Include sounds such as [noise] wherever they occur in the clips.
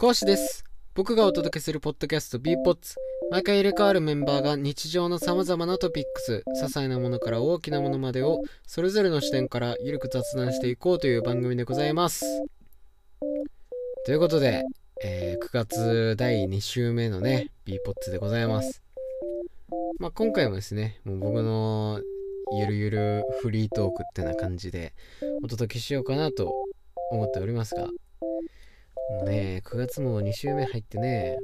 講師です。僕がお届けするポッドキャスト b ポッツ毎回入れ替わるメンバーが日常の様々なトピックス、些細なものから大きなものまでをそれぞれの視点からゆるく雑談していこうという番組でございます。ということで、えー9月第2週目のね、b ポッツでございます。まあ、今回もですね、もう僕のゆるゆるフリートークってな感じでお届けしようかなと思っておりますが、もうね、9月も2週目入ってね、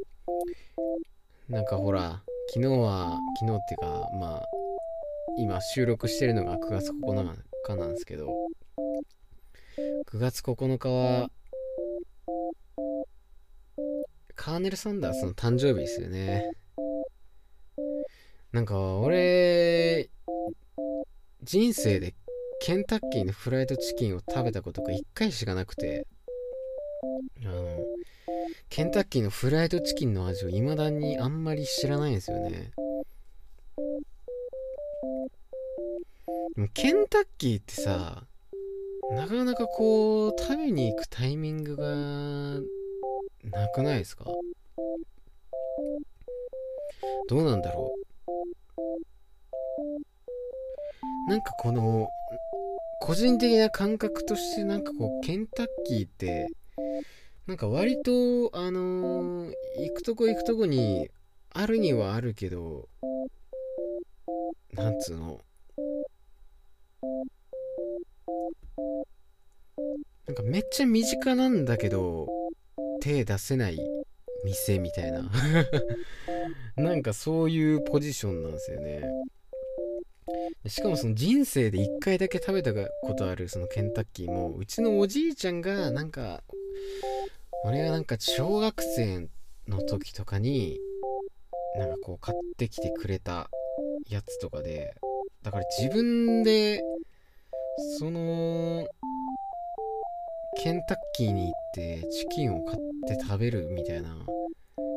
なんかほら、昨日は、昨日っていうか、まあ、今収録してるのが9月9日なんですけど、9月9日は、カーネル・サンダースの誕生日ですよね。なんか俺、人生でケンタッキーのフライドチキンを食べたことが1回しかなくて、ケンタッキーのフライドチキンの味を未だにあんまり知らないんですよね。ケンタッキーってさ、なかなかこう、食べに行くタイミングがなくないですか？どうなんだろう？なんかこの、個人的な感覚としてなんかこう、ケンタッキーって、なんか割と、あのー行くとこ行くとこにあるにはあるけど、なんつうの？なんかめっちゃ身近なんだけど、手出せない店みたいな。[laughs] なんかそういうポジションなんですよね。しかもその人生で1回だけ食べたことあるそのケンタッキーもうちのおじいちゃんがなんか俺がなんか小学生の時とかになんかこう買ってきてくれたやつとかでだから自分でそのケンタッキーに行ってチキンを買って食べるみたいな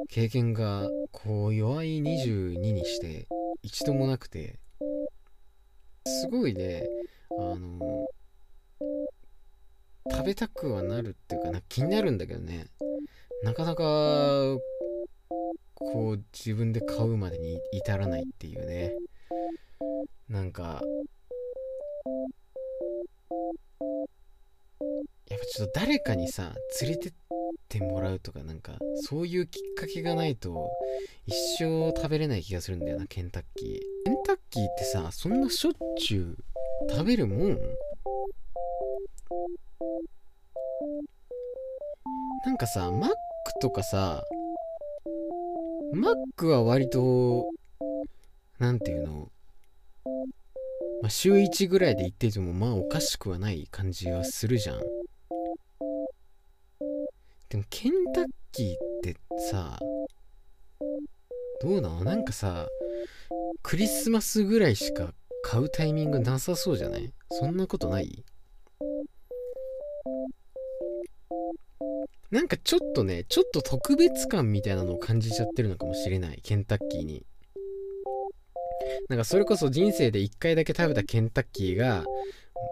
経験がこう弱い22にして一度もなくてすごいねあの食べたくはなるっていうかな気になるんだけどね。なかなかこう自分で買うまでに至らないっていうね。なんかやっぱちょっと誰かにさ連れてってもらうとかなんかそういうきっかけがないと一生食べれない気がするんだよなケンタッキー。ケンタッキーってさそんなしょっちゅう食べるもん？かさマックとかさマックは割となんていうの？まあ、週1ぐらいで行っててもまあおかしくはない感じはするじゃん。でもケンタッキーってさどうなのなんかさクリスマスぐらいしか買うタイミングなさそうじゃない？そんなことない？なんかちょっとねちょっと特別感みたいなのを感じちゃってるのかもしれない。ケンタッキーに。なんかそれこそ人生で1回だけ食べたケンタッキーが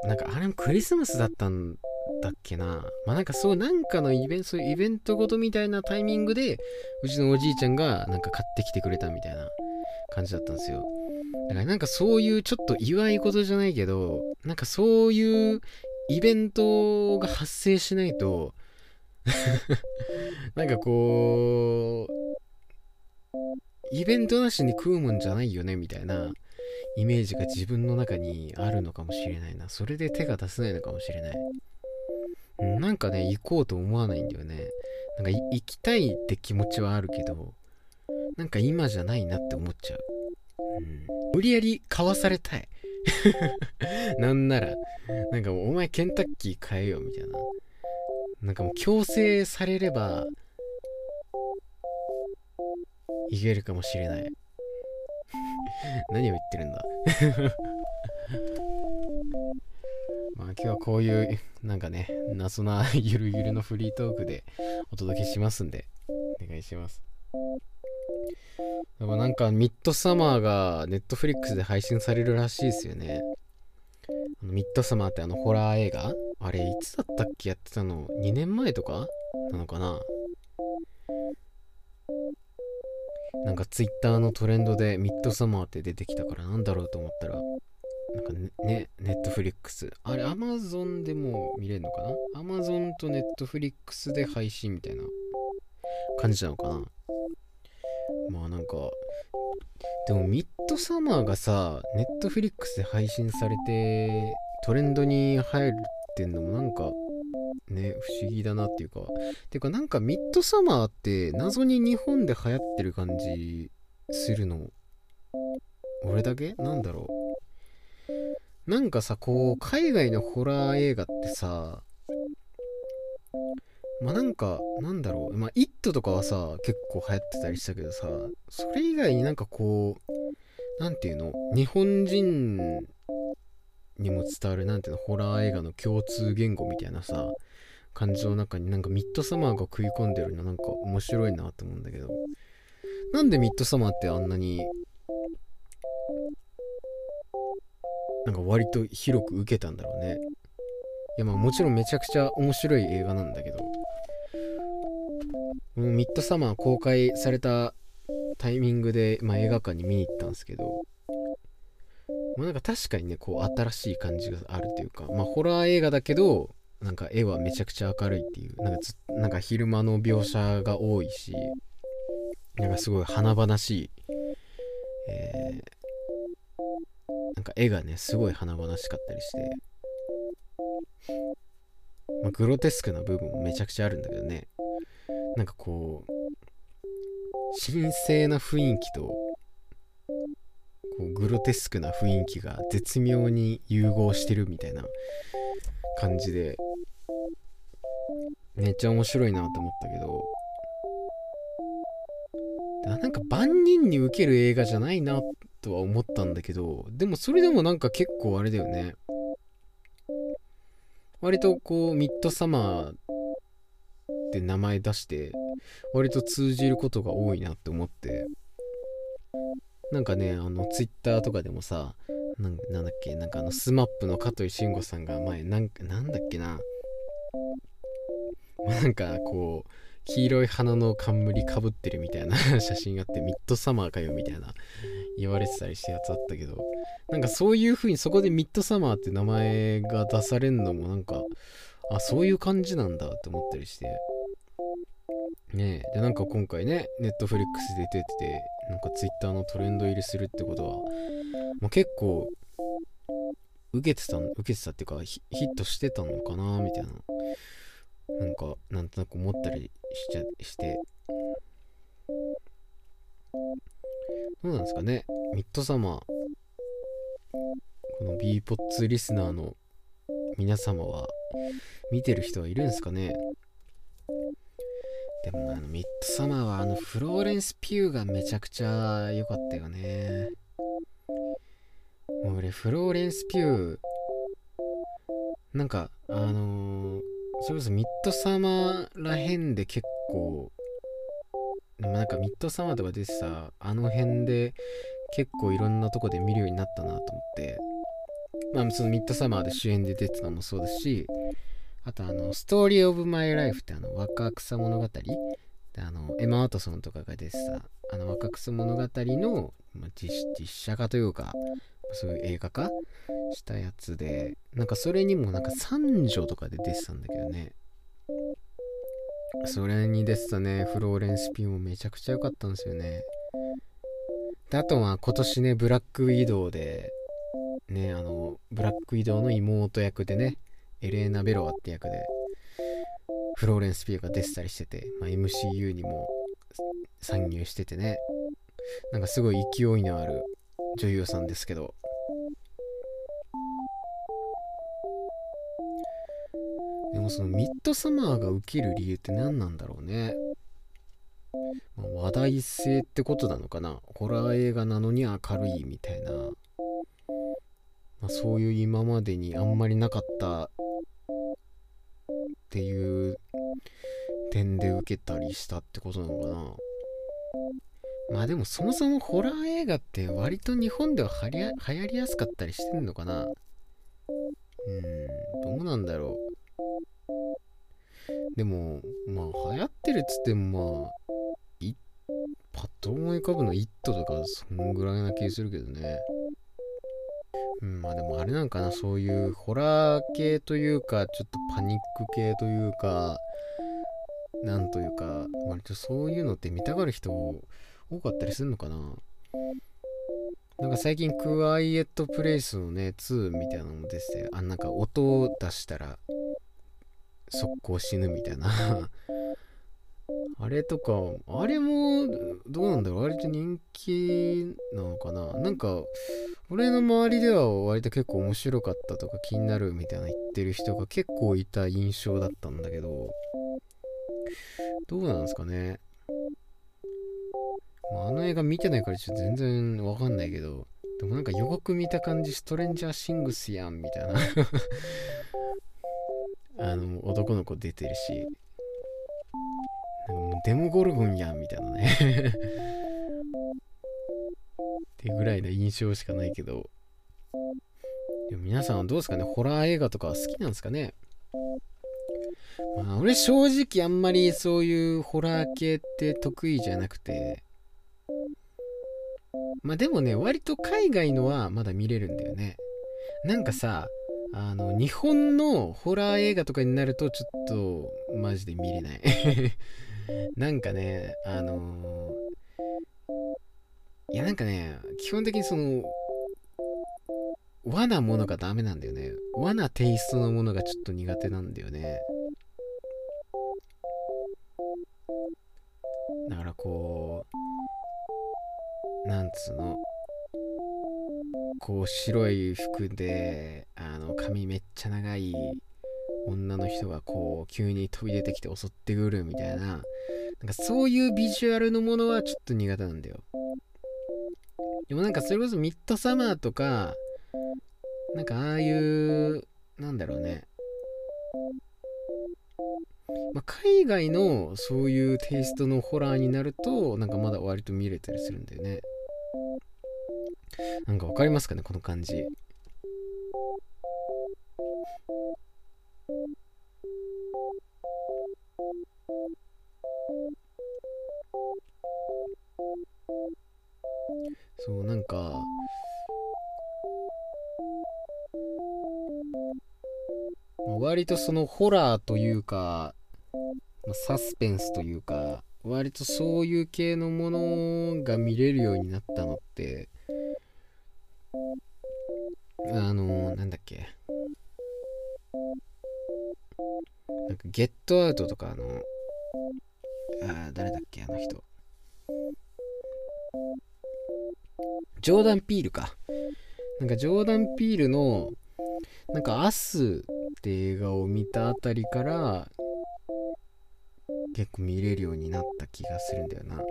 なんかあれもクリスマスだったんだっけな。まあなんかそうなんかのイベントイベントごとみたいなタイミングでうちのおじいちゃんがなんか買ってきてくれたみたいな感じだったんですよ。だからなんかそういうちょっと祝い事じゃないけどなんかそういうイベントが発生しないと [laughs] なんかこうイベントなしに食うもんじゃないよねみたいなイメージが自分の中にあるのかもしれないな。それで手が出せないのかもしれない。なんかね行こうと思わないんだよね。なんか行きたいって気持ちはあるけどなんか今じゃないなって思っちゃう、うん、無理やり買わされたい。[laughs] なんならなんかお前ケンタッキー買えよみたいな。なんかもう強制されればいけるかもしれない。[laughs] 何を言ってるんだ。[laughs] まあ今日はこういうなんかね謎な [laughs] ゆるゆるのフリートークでお届けしますんでお願いします。でもなんかミッドサマーがネットフリックスで配信されるらしいですよね。ミッドサマーってあのホラー映画あれいつだったっけやってたの？2年前とかなのかな？なんかツイッターのトレンドでミッドサマーって出てきたからなんだろうと思ったらなんかね、ネットフリックス。あれ、アマゾンでも見れるのかな？アマゾンとネットフリックスで配信みたいな感じなのかな？まあなんか、でもミッドサマーがさ、ネットフリックスで配信されてトレンドに入るっていうのもなんかね、不思議だなっていうか。てかなんかミッドサマーって謎に日本で流行ってる感じするの。俺だけ？なんだろう。なんかさ、こう、海外のホラー映画ってさ、まあなんか、なんだろう。まあ、イットとかはさ、結構流行ってたりしたけどさ、それ以外になんかこう、なんていうの？日本人にも伝わる、なんていうのホラー映画の共通言語みたいなさ、感じの中になんかミッドサマーが食い込んでるのなんか面白いなと思うんだけど、なんでミッドサマーってあんなに、なんか割と広く受けたんだろうね。いやまあもちろんめちゃくちゃ面白い映画なんだけど、ミッドサマー公開されたタイミングで、まあ、映画館に見に行ったんですけど、まあ、なんか確かにね、こう新しい感じがあるというか、まあホラー映画だけど、なんか絵はめちゃくちゃ明るいっていう、なんかなんか昼間の描写が多いし、なんかすごい華々しい、えー、なんか絵がね、すごい華々しかったりして、まあ、グロテスクな部分もめちゃくちゃあるんだけどね、なんかこう、神聖な雰囲気と、こうグロテスクな雰囲気が絶妙に融合してるみたいな感じで。めっちゃ面白いなと思ったけど。なんか万人に受ける映画じゃないなとは思ったんだけど。でもそれでもなんか結構あれだよね。割とこうミッドサマーって名前出して割と通じることが多いなって思って。なんかね、あの、ツイッターとかでもさ、なんなんだっけ、なんかあの、スマップの香取慎吾さんが前、なんなんだっけな、[laughs] なんかこう、黄色い花の冠かぶってるみたいな [laughs] 写真があって、ミッドサマーかよみたいな言われてたりしたやつあったけど、なんかそういう風にそこでミッドサマーって名前が出されるのもなんか、あ、そういう感じなんだって思ったりして、ねえ、で、なんか今回ね、ネットフリックスで出てて、なんかツイッターのトレンド入りするってことは、まあ、結構、受けてた、受けてたっていうかヒ、ットしてたのかなみたいな、なんか、なんとなく思ったりしちゃ、して、どうなんですかね、ミッドサマー、この b ポッツリスナーの皆様は、見てる人はいるんですかね？でもあのミッドサマーはあのフローレンス・ピューがめちゃくちゃ良かったよね。もう俺フローレンス・ピューなんかあのー、それこそミッドサマーらへんで結構なんかミッドサマーとか出てさあの辺で結構いろんなとこで見るようになったなと思ってまあそのミッドサマーで主演で出てたのもそうだしあとあの、ストーリーオブマイライフってあの、若草物語？であの、エマ・ワトソンとかが出てた、あの、若草物語の、まあ、実実写化というか、そういう映画化したやつで、なんかそれにもなんか三女とかで出てたんだけどね。それに出てたね、フローレンス・ピンもめちゃくちゃ良かったんですよね。で、あとは今年ね、ブラックウィドウで、ね、あの、ブラックウィドウの妹役でね、エレーナ・ベロアって役でフローレンス・ピーが出てたりしてて、まあ、MCU にも参入しててね。なんかすごい勢いのある女優さんですけど。でもそのミッドサマーが受ける理由って何なんだろうね、まあ、話題性ってことなのかな。ホラー映画なのに明るいみたいな、まあ、そういう今までにあんまりなかったっていう点で受けたりしたってことなのかな。まあでもそもそもホラー映画って割と日本では流行りやすかったりしてんのかな。うんどうなんだろう。でもまあ流行ってるっつってもまあ一パッと思い浮かぶの「イット!」とかそんぐらいな気するけどね。うんまあでもあれなんかなそういうホラー系というかちょっとパニック系というかなんというか割とそういうのって見たがる人多かったりするのかな。なんか最近クワイエットプレイスのね2みたいなのも出ててあなんか音を出したら速攻死ぬみたいな。[laughs] あれとかあれもどうなんだろう。割と人気なのかな。なんか俺の周りでは割と結構面白かったとか気になるみたいな言ってる人が結構いた印象だったんだけどどうなんですかね。まあ、あの映画見てないからちょっと全然わかんないけど、でもなんか予告見た感じ、ストレンジャーシングスやんみたいな。[laughs] あの、男の子出てるし、なんかもうデモゴルゴンやんみたいなね。[laughs] ってぐらいの印象しかないけど、でも皆さんはどうですかね？ホラー映画とか好きなんですかね？まあ、俺正直あんまりそういうホラー系って得意じゃなくて、まあでもね、割と海外のはまだ見れるんだよね。なんかさ、あの、日本のホラー映画とかになるとちょっとマジで見れない。[laughs] なんかね、あのー、いやなんかね、基本的にその、和なものがダメなんだよね。和なテイストのものがちょっと苦手なんだよね。だからこう、なんつうの？こう白い服であの髪めっちゃ長い女の人がこう急に飛び出てきて襲ってくるみたいな。なんかそういうビジュアルのものはちょっと苦手なんだよ。でもなんかそれこそミッドサマーとかなんかああいうなんだろうね。まあ、海外のそういうテイストのホラーになるとなんかまだ割と見れたりするんだよね。なんかわかりますかねこの感じ。そうなんか割とそのホラーというかサスペンスというか割とそういう系のものが見れるようになったのってあのー、なんだっけ。なんかゲットアウトとかあのあ誰だっけあの人。ジョーダン・ピールか。なんかジョーダン・ピールのなんか「アス」って映画を見たあたりから結構見れるようになった気がするんだよな。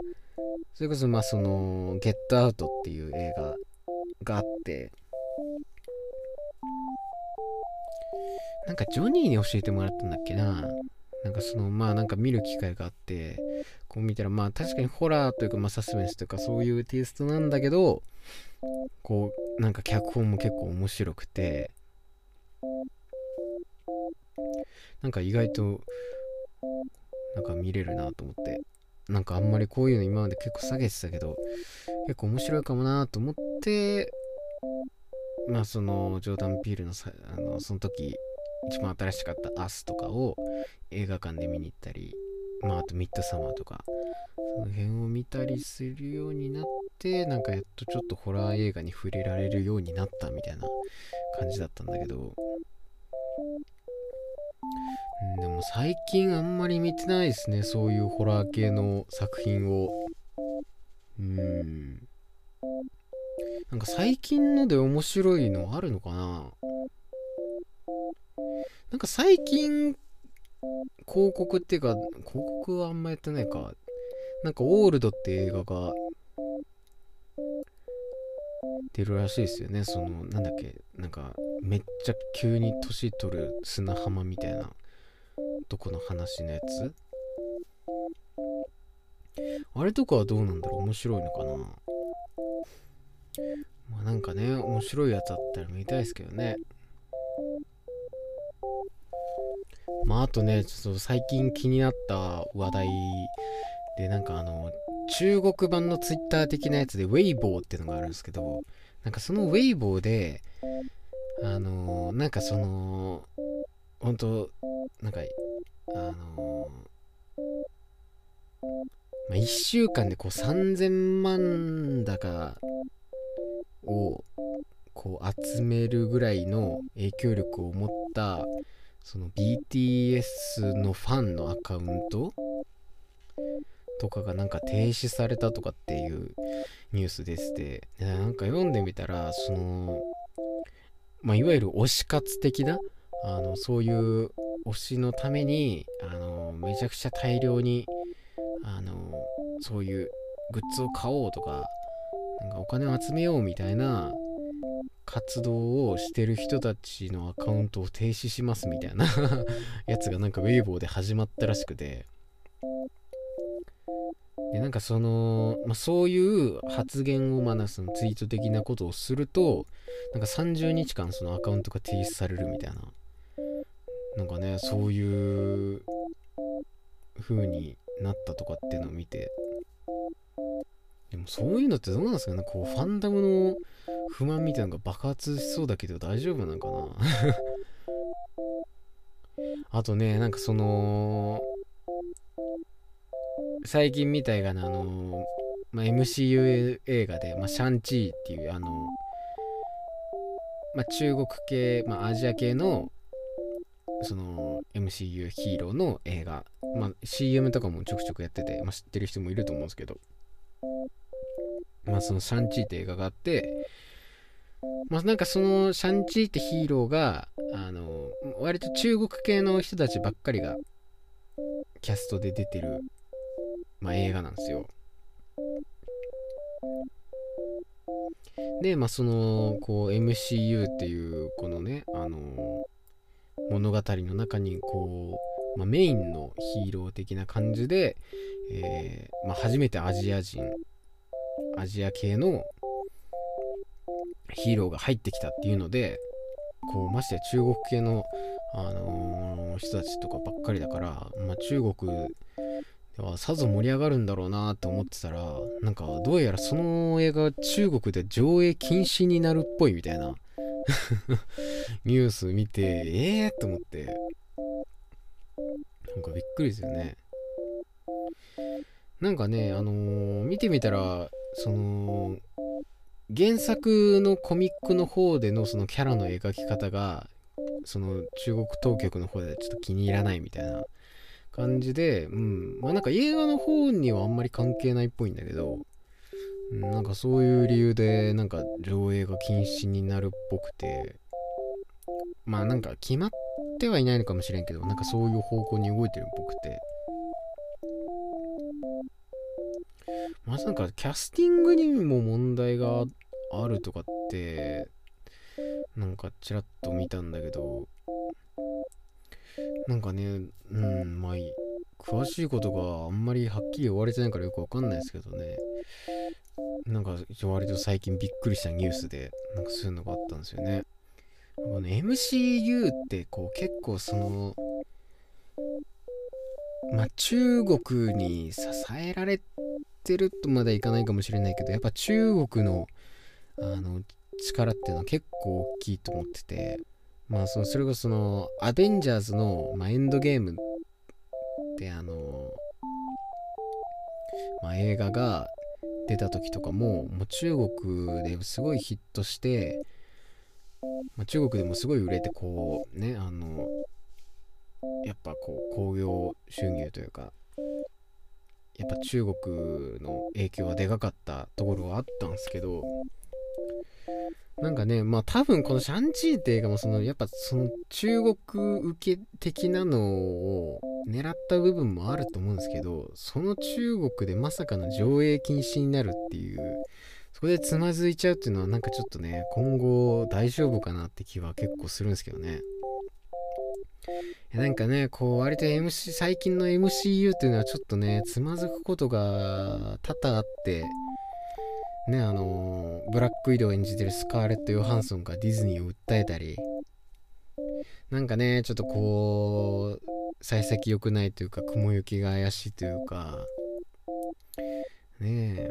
それこそまあその「ゲットアウト」っていう映画があって。なんかジョニーに教えてもらったんだっけな。なんかそのまあなんか見る機会があって。こう見たらまあ確かにホラーというかまあサスペンスというかそういうテイストなんだけどこうなんか脚本も結構面白くてなんか意外となんか見れるなと思ってなんかあんまりこういうの今まで結構下げてたけど結構面白いかもなと思ってまあそのジョーダン・ピールのさあのその時一番新しかった「アス」とかを映画館で見に行ったりまああとミッドサマーとかその辺を見たりするようになってなんかやっとちょっとホラー映画に触れられるようになったみたいな感じだったんだけど。でも最近あんまり見てないですねそういうホラー系の作品を。うん。なんか最近ので面白いのあるのかな。なんか最近広告っていうか広告はあんまやってないか。なんかオールドって映画が出るらしいですよね。そのなんだっけ。なんかめっちゃ急に年取る砂浜みたいなとこの話のやつ。あれとかはどうなんだろう。面白いのかな。まあなんかね面白いやつあったら見たいですけどね。まああとねちょっと最近気になった話題でなんかあの中国版のツイッター的なやつでウェイボーっていうのがあるんですけどなんかそのウェイボーであのー、なんかその本当なんかあのー、まあ、1週間でこう3000万高をこう集めるぐらいの影響力を持ったその BTS のファンのアカウントとかがなんか停止されたとかっていうニュースでしてなんか読んでみたらそのまあいわゆる推し活的なあのそういう推しのためにあのめちゃくちゃ大量にあのそういうグッズを買おうとかなんかお金を集めようみたいな活動をしてる人たちのアカウントを停止しますみたいな [laughs] やつがなんかウェイボーで始まったらしくて。でなんかその、まあ、そういう発言をまだそのツイート的なことをするとなんか30日間そのアカウントが停止されるみたいな。なんかねそういう風になったとかっていうのを見て。でもそういうのってどうなんですかね。こうファンダムの不満みたいなのが爆発しそうだけど大丈夫なんかな？[laughs] あとねなんかその最近みたいがな、あのま、MCU 映画で、ま、シャンチーっていう、あのま、中国系、ま、アジア系の、その MCU ヒーローの映画、ま、CM とかもちょくちょくやってて、ま、知ってる人もいると思うんですけど、まあ、そのシャンチーって映画があって、まあ、なんかそのシャンチーってヒーローが、あの、割と中国系の人たちばっかりがキャストで出てるまあ、映画なんですよ。で、まあ、その、こう、MCU っていう、このね、あの物語の中に、こう、まあ、メインのヒーロー的な感じで、えー、まあ、初めてアジア人、アジア系のヒーローが入ってきたっていうので、こう、ましてや中国系の、あのー、人たちとかばっかりだから、まあ、中国ではさぞ盛り上がるんだろうなって思ってたらなんかどうやらその映画中国で上映禁止になるっぽいみたいな [laughs] ニュース見てええー、と思って。なんかびっくりですよね。なんかねあのー、見てみたらその原作のコミックの方でのそのキャラの描き方がその中国当局の方でちょっと気に入らないみたいな感じで、うん。まあなんか映画の方にはあんまり関係ないっぽいんだけど、なんかそういう理由でなんか上映が禁止になるっぽくて、まあなんか決まってはいないのかもしれんけど、なんかそういう方向に動いてるっぽくて。まずなんかキャスティングにも問題があるとかって、なんかちらっと見たんだけど、なんかね、うん、まあ、詳しいことがあんまりはっきり言われてないからよくわかんないですけどね。なんか、割と最近びっくりしたニュースで、なんかそういうのがあったんですよね。この MCU ってこう結構その、まあ中国に支えられてるとまだいかないかもしれないけど、やっぱ中国のあの力っていうのは結構大きいと思ってて、まあそのそれこそのアベンジャーズの、まあ、エンドゲームってあのまあ、映画が出た時とかももう中国ですごいヒットして、まあ、中国でもすごい売れてこうねあのやっぱこう興行収入というかやっぱ中国の影響はでかかったところはあったんですけどなんかね、まあ多分このシャンチーって映画もそのやっぱその中国受け的なのを狙った部分もあると思うんですけど、その中国でまさかの上映禁止になるっていう、そこでつまずいちゃうっていうのはなんかちょっとね、今後大丈夫かなって気は結構するんですけどね。なんかね、こう割と MC、最近の MCU っていうのはちょっとね、つまずくことが多々あって、ね、あのブラックウィドウを演じてるスカーレット・ヨハンソンがディズニーを訴えたり、なんかね、ちょっとこう、幸先良くないというか、雲行きが怪しいというか、ねえ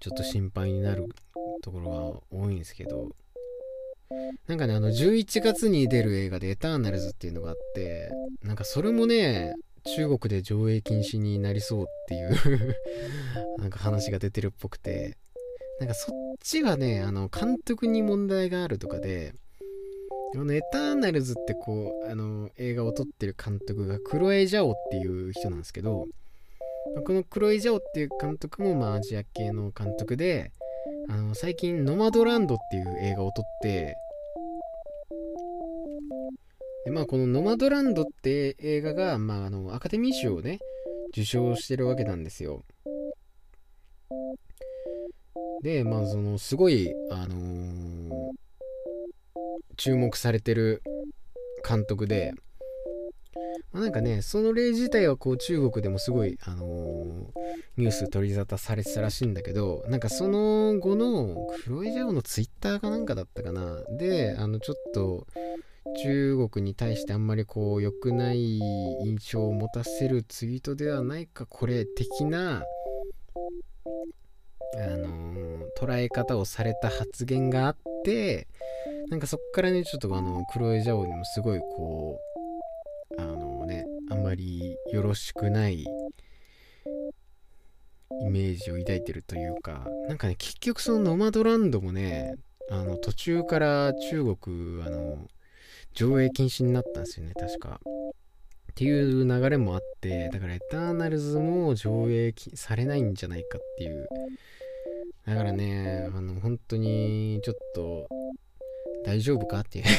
ちょっと心配になるところが多いんですけど。なんかねあの11月に出る映画で「エターナルズ」っていうのがあってなんかそれもね中国で上映禁止になりそうっていう [laughs] なんか話が出てるっぽくてなんかそっちはねあの監督に問題があるとかであのエターナルズってこうあの映画を撮ってる監督がクロエ・ジャオっていう人なんですけどこのクロエ・ジャオっていう監督もまあアジア系の監督であの最近ノマドランドっていう映画を撮ってでまあこのノマドランドって映画が、まあ、あのアカデミー賞をね受賞してるわけなんですよ。でまあそのすごいあのー注目されてる監督で、まあ、なんかねその例自体はこう中国でもすごい、あのー、ニュース取り沙汰されてたらしいんだけどなんかその後のクロイジャオのツイッターかなんかだったかな。であのちょっと中国に対してあんまりこう良くない印象を持たせるツイートではないかこれ的なあの、捉え方をされた発言があってなんかそっからね、ちょっとあの、クロエ・ジャオにもすごいこう、あのね、あんまりよろしくないイメージを抱いてるというか、なんかね、結局そのノマドランドもね、あの、途中から中国、あの、上映禁止になったんですよね、確か。っていう流れもあって、だからエターナルズも上映されないんじゃないかっていう。だからね、あの、本当にちょっと大丈夫かっていう [laughs]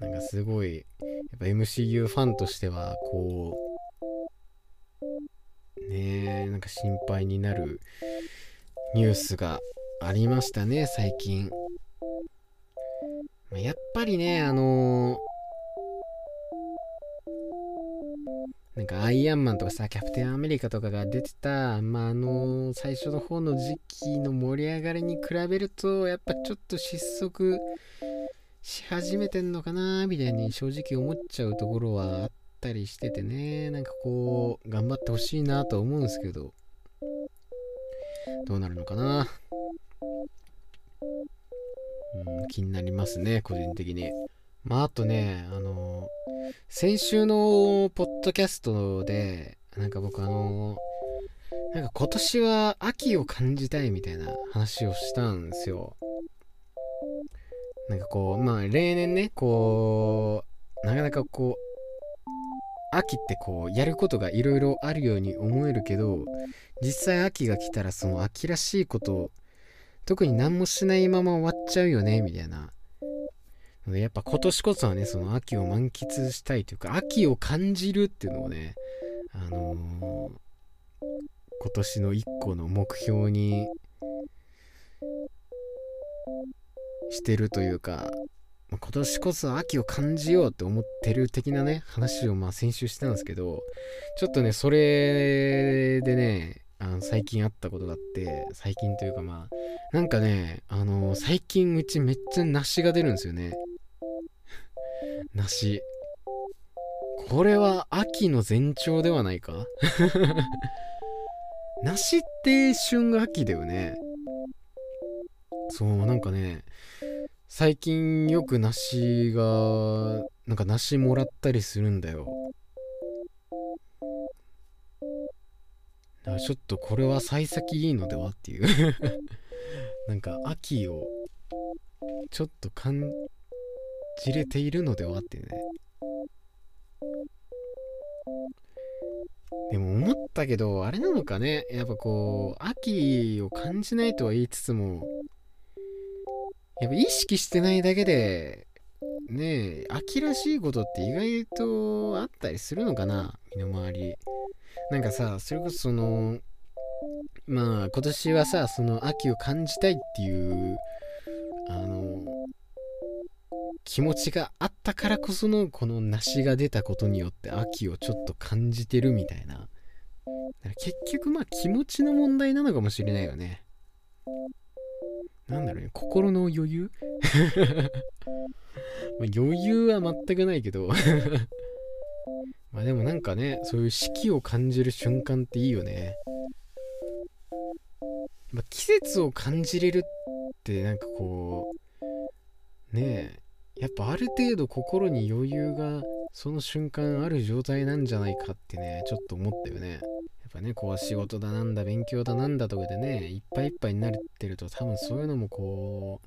なんかすごい、やっぱ MCU ファンとしては、こう、ねえ、なんか心配になるニュースがありましたね、最近。まやっぱりね、あのーなんかアイアンマンとかさ、キャプテンアメリカとかが出てた、まあ、あの最初の方の時期の盛り上がりに比べると、やっぱちょっと失速し始めてんのかな、みたいに正直思っちゃうところはあったりしててね、なんかこう、頑張ってほしいなと思うんですけど、どうなるのかな。うん、気になりますね、個人的に。まあ、あとね、あの先週のポッドキャストで、なんか僕あのなんか今年は秋を感じたいみたいな話をしたんですよ。なんかこう、まあ例年ね、こう、なかなかこう、秋ってこう、やることがいろいろあるように思えるけど、実際秋が来たらその秋らしいことを、特に何もしないまま終わっちゃうよね、みたいな。やっぱ今年こそはね、その秋を満喫したいというか、秋を感じるっていうのをね、あのー、今年の一個の目標にしてるというか、今年こそ秋を感じようって思ってる的なね、話をまあ先週してたんですけど、ちょっとね、それでね、あの最近あったことがあって、最近というかまあ、なんかね、あのー、最近うちめっちゃ梨が出るんですよね。[laughs] 梨。これは秋の前兆ではないか？[laughs] 梨って旬が秋だよね。そう、なんかね、最近よく梨が、なんか梨もらったりするんだよ。だからちょっとこれは幸先いいのではっていうなんか秋をちょっと感じれているのではってね。でも思ったけどあれなのかね。やっぱこう秋を感じないとは言いつつもやっぱ意識してないだけでねえ秋らしいことって意外とあったりするのかな。身の回り。なんかさそれこそそのまあ今年はさその秋を感じたいっていうあの気持ちがあったからこそのこの梨が出たことによって秋をちょっと感じてるみたいな。結局まあ気持ちの問題なのかもしれないよね。なんだろうね、心の余裕？[laughs] ま余裕は全くないけど [laughs] まあでもなんかねそういう四季を感じる瞬間っていいよね、季節を感じれるってなんかこうねえやっぱある程度心に余裕がその瞬間ある状態なんじゃないかってねちょっと思ったよね。やっぱねこう仕事だなんだ勉強だなんだとかでねいっぱいいっぱいになってると多分そういうのもこ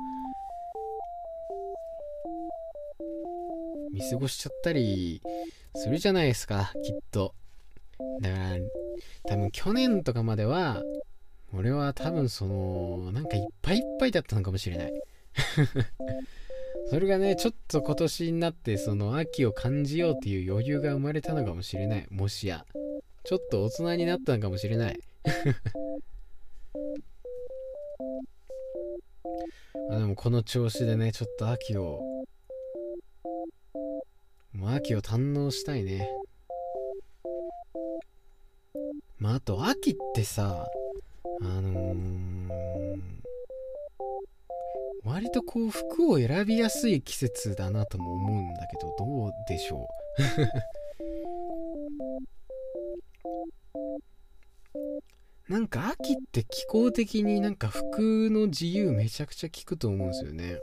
う見過ごしちゃったりするじゃないですかきっと。だから多分去年とかまでは俺は多分そのなんかいっぱいいっぱいだったのかもしれない。[laughs] それがねちょっと今年になってその秋を感じようっていう余裕が生まれたのかもしれない。もしや。ちょっと大人になったのかもしれない。[laughs] あでもこの調子でねちょっと秋をもう秋を堪能したいね。まああと秋ってさあのー、割とこう服を選びやすい季節だなとも思うんだけどどうでしょう？[laughs] なんか秋って気候的になんか服の自由めちゃくちゃ効くと思うんですよね。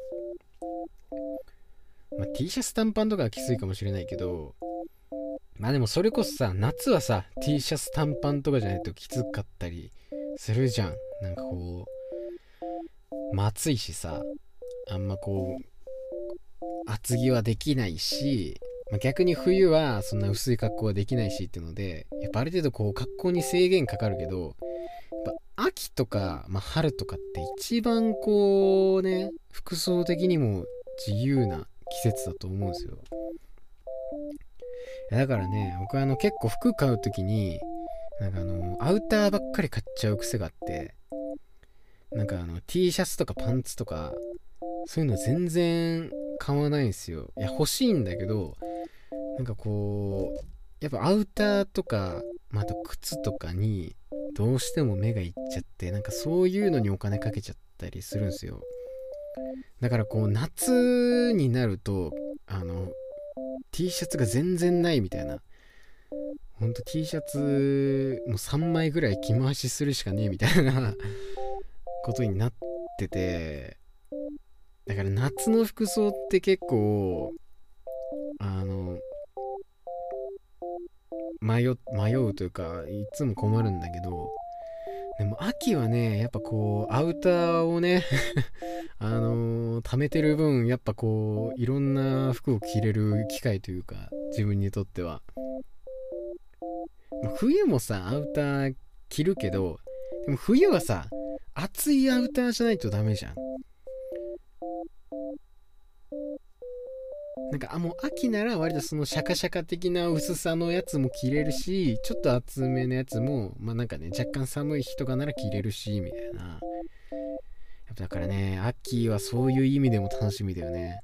まあ、T シャツ短パンとかはきついかもしれないけどまあでもそれこそさ夏はさ T シャツ短パンとかじゃないときつかったりするじゃん。なんかこう、まあ、暑いしさあんまこう厚着はできないし、まあ、逆に冬はそんな薄い格好はできないしっていうのでやっぱある程度こう格好に制限かかるけどやっぱ秋とか、まあ、春とかって一番こうね服装的にも自由な季節だと思うんですよ。だからね僕はあの結構服買う時になんかあの、アウターばっかり買っちゃう癖があって、なんかあの、T シャツとかパンツとか、そういうの全然買わないんですよ。いや、欲しいんだけど、なんかこう、やっぱアウターとか、また靴とかに、どうしても目がいっちゃって、なんかそういうのにお金かけちゃったりするんですよ。だからこう、夏になると、あの、T シャツが全然ないみたいな。ほんと T シャツも3枚ぐらい着回しするしかねえみたいな [laughs] ことになっててだから夏の服装って結構あの迷迷うというかいつも困るんだけどでも秋はねやっぱこうアウターをね [laughs] あのー、貯めてる分やっぱこういろんな服を着れる機会というか自分にとっては。冬もさアウター着るけどでも冬はさ厚いアウターじゃないとダメじゃん。なんかあもう秋なら割とそのシャカシャカ的な薄さのやつも着れるしちょっと厚めのやつもまあなんかね若干寒い日とかなら着れるしみたいな。やっぱだからね秋はそういう意味でも楽しみだよね。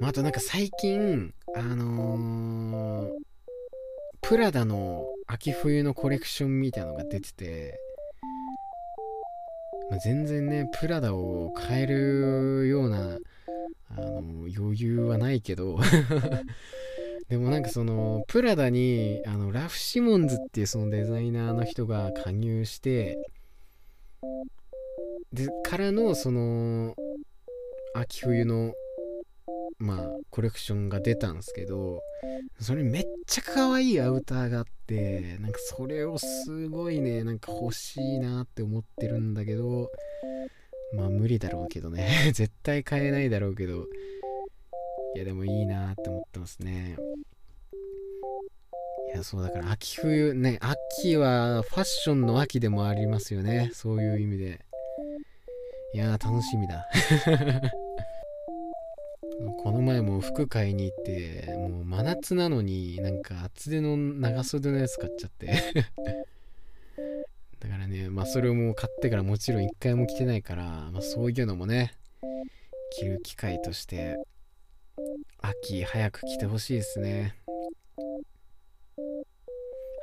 まあ、あとなんか最近あのープラダの秋冬のコレクションみたいなのが出てて、まあ、全然ね、プラダを買えるようなあの余裕はないけど [laughs] でもなんかそのプラダにあのラフ・シモンズっていうそのデザイナーの人が加入してでからのその秋冬のまあコレクションが出たんですけどそれめっちゃ可愛いアウターがあってなんかそれをすごいねなんか欲しいなって思ってるんだけどまあ無理だろうけどね。[laughs] 絶対買えないだろうけど。いやでもいいなって思ってますね。いやそうだから秋冬ね秋はファッションの秋でもありますよね。そういう意味で。いや楽しみだ。[laughs] この前も服買いに行ってもう真夏なのになんか厚手の長袖のやつ買っちゃって。[laughs] だからねまあそれをもう買ってからもちろん一回も着てないから、まあ、そういうのもね着る機会として秋早く着てほしいですね。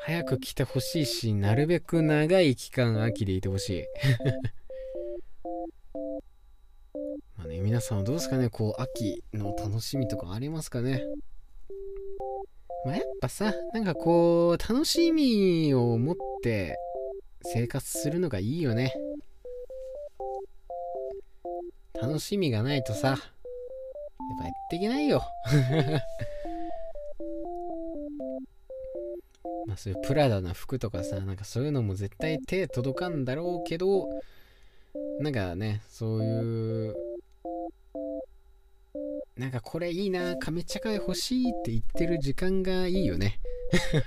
早く着てほしいしなるべく長い期間秋でいてほしい [laughs] まあね、皆さんはどうですかね？こう、秋の楽しみとかありますかね？まあ、やっぱさ、なんかこう、楽しみを持って生活するのがいいよね。楽しみがないとさ、やっぱやっていけないよ。[laughs] まあそういうプラダな服とかさ、なんかそういうのも絶対手届かんだろうけど、なんかね、そういうなんかこれいいな、亀茶会欲しいって言ってる時間がいいよね。[laughs] やっ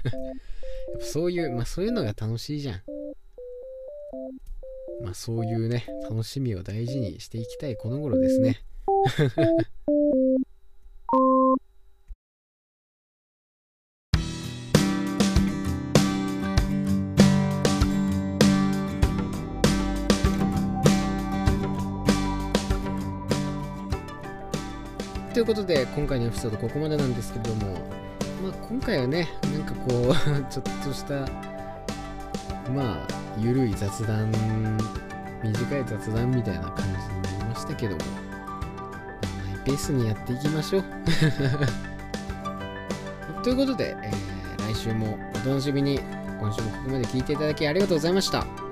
ぱそういう、まあそういうのが楽しいじゃん。まあそういうね、楽しみを大事にしていきたいこの頃ですね。[laughs] 今回のエピソードここまでなんですけども、まあ、今回はねなんかこう [laughs] ちょっとしたまあゆるい雑談短い雑談みたいな感じになりましたけどもマイペースにやっていきましょう。[laughs] ということで、えー、来週もお楽しみに。今週もここまで聞いていただきありがとうございました。